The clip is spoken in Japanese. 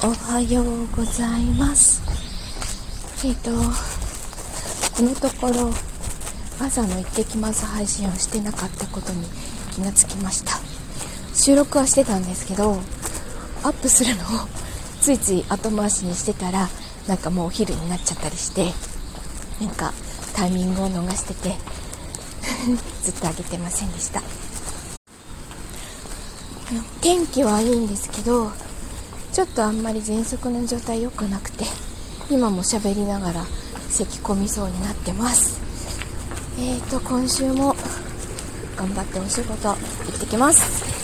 おはようございます。えっ、とこのところ朝の行ってきます配信をしてなかったことに気がつきました。収録はしてたんですけどアップするのをついつい後回しにしてたらなんかもうお昼になっちゃったりしてなんかタイミングを逃してて ずっと上げてませんでした。天気はいいんですけどちょっとあんまり喘息の状態良くなくて今も喋りながら咳込みそうになってます。えーと今週も頑張ってお仕事行ってきます。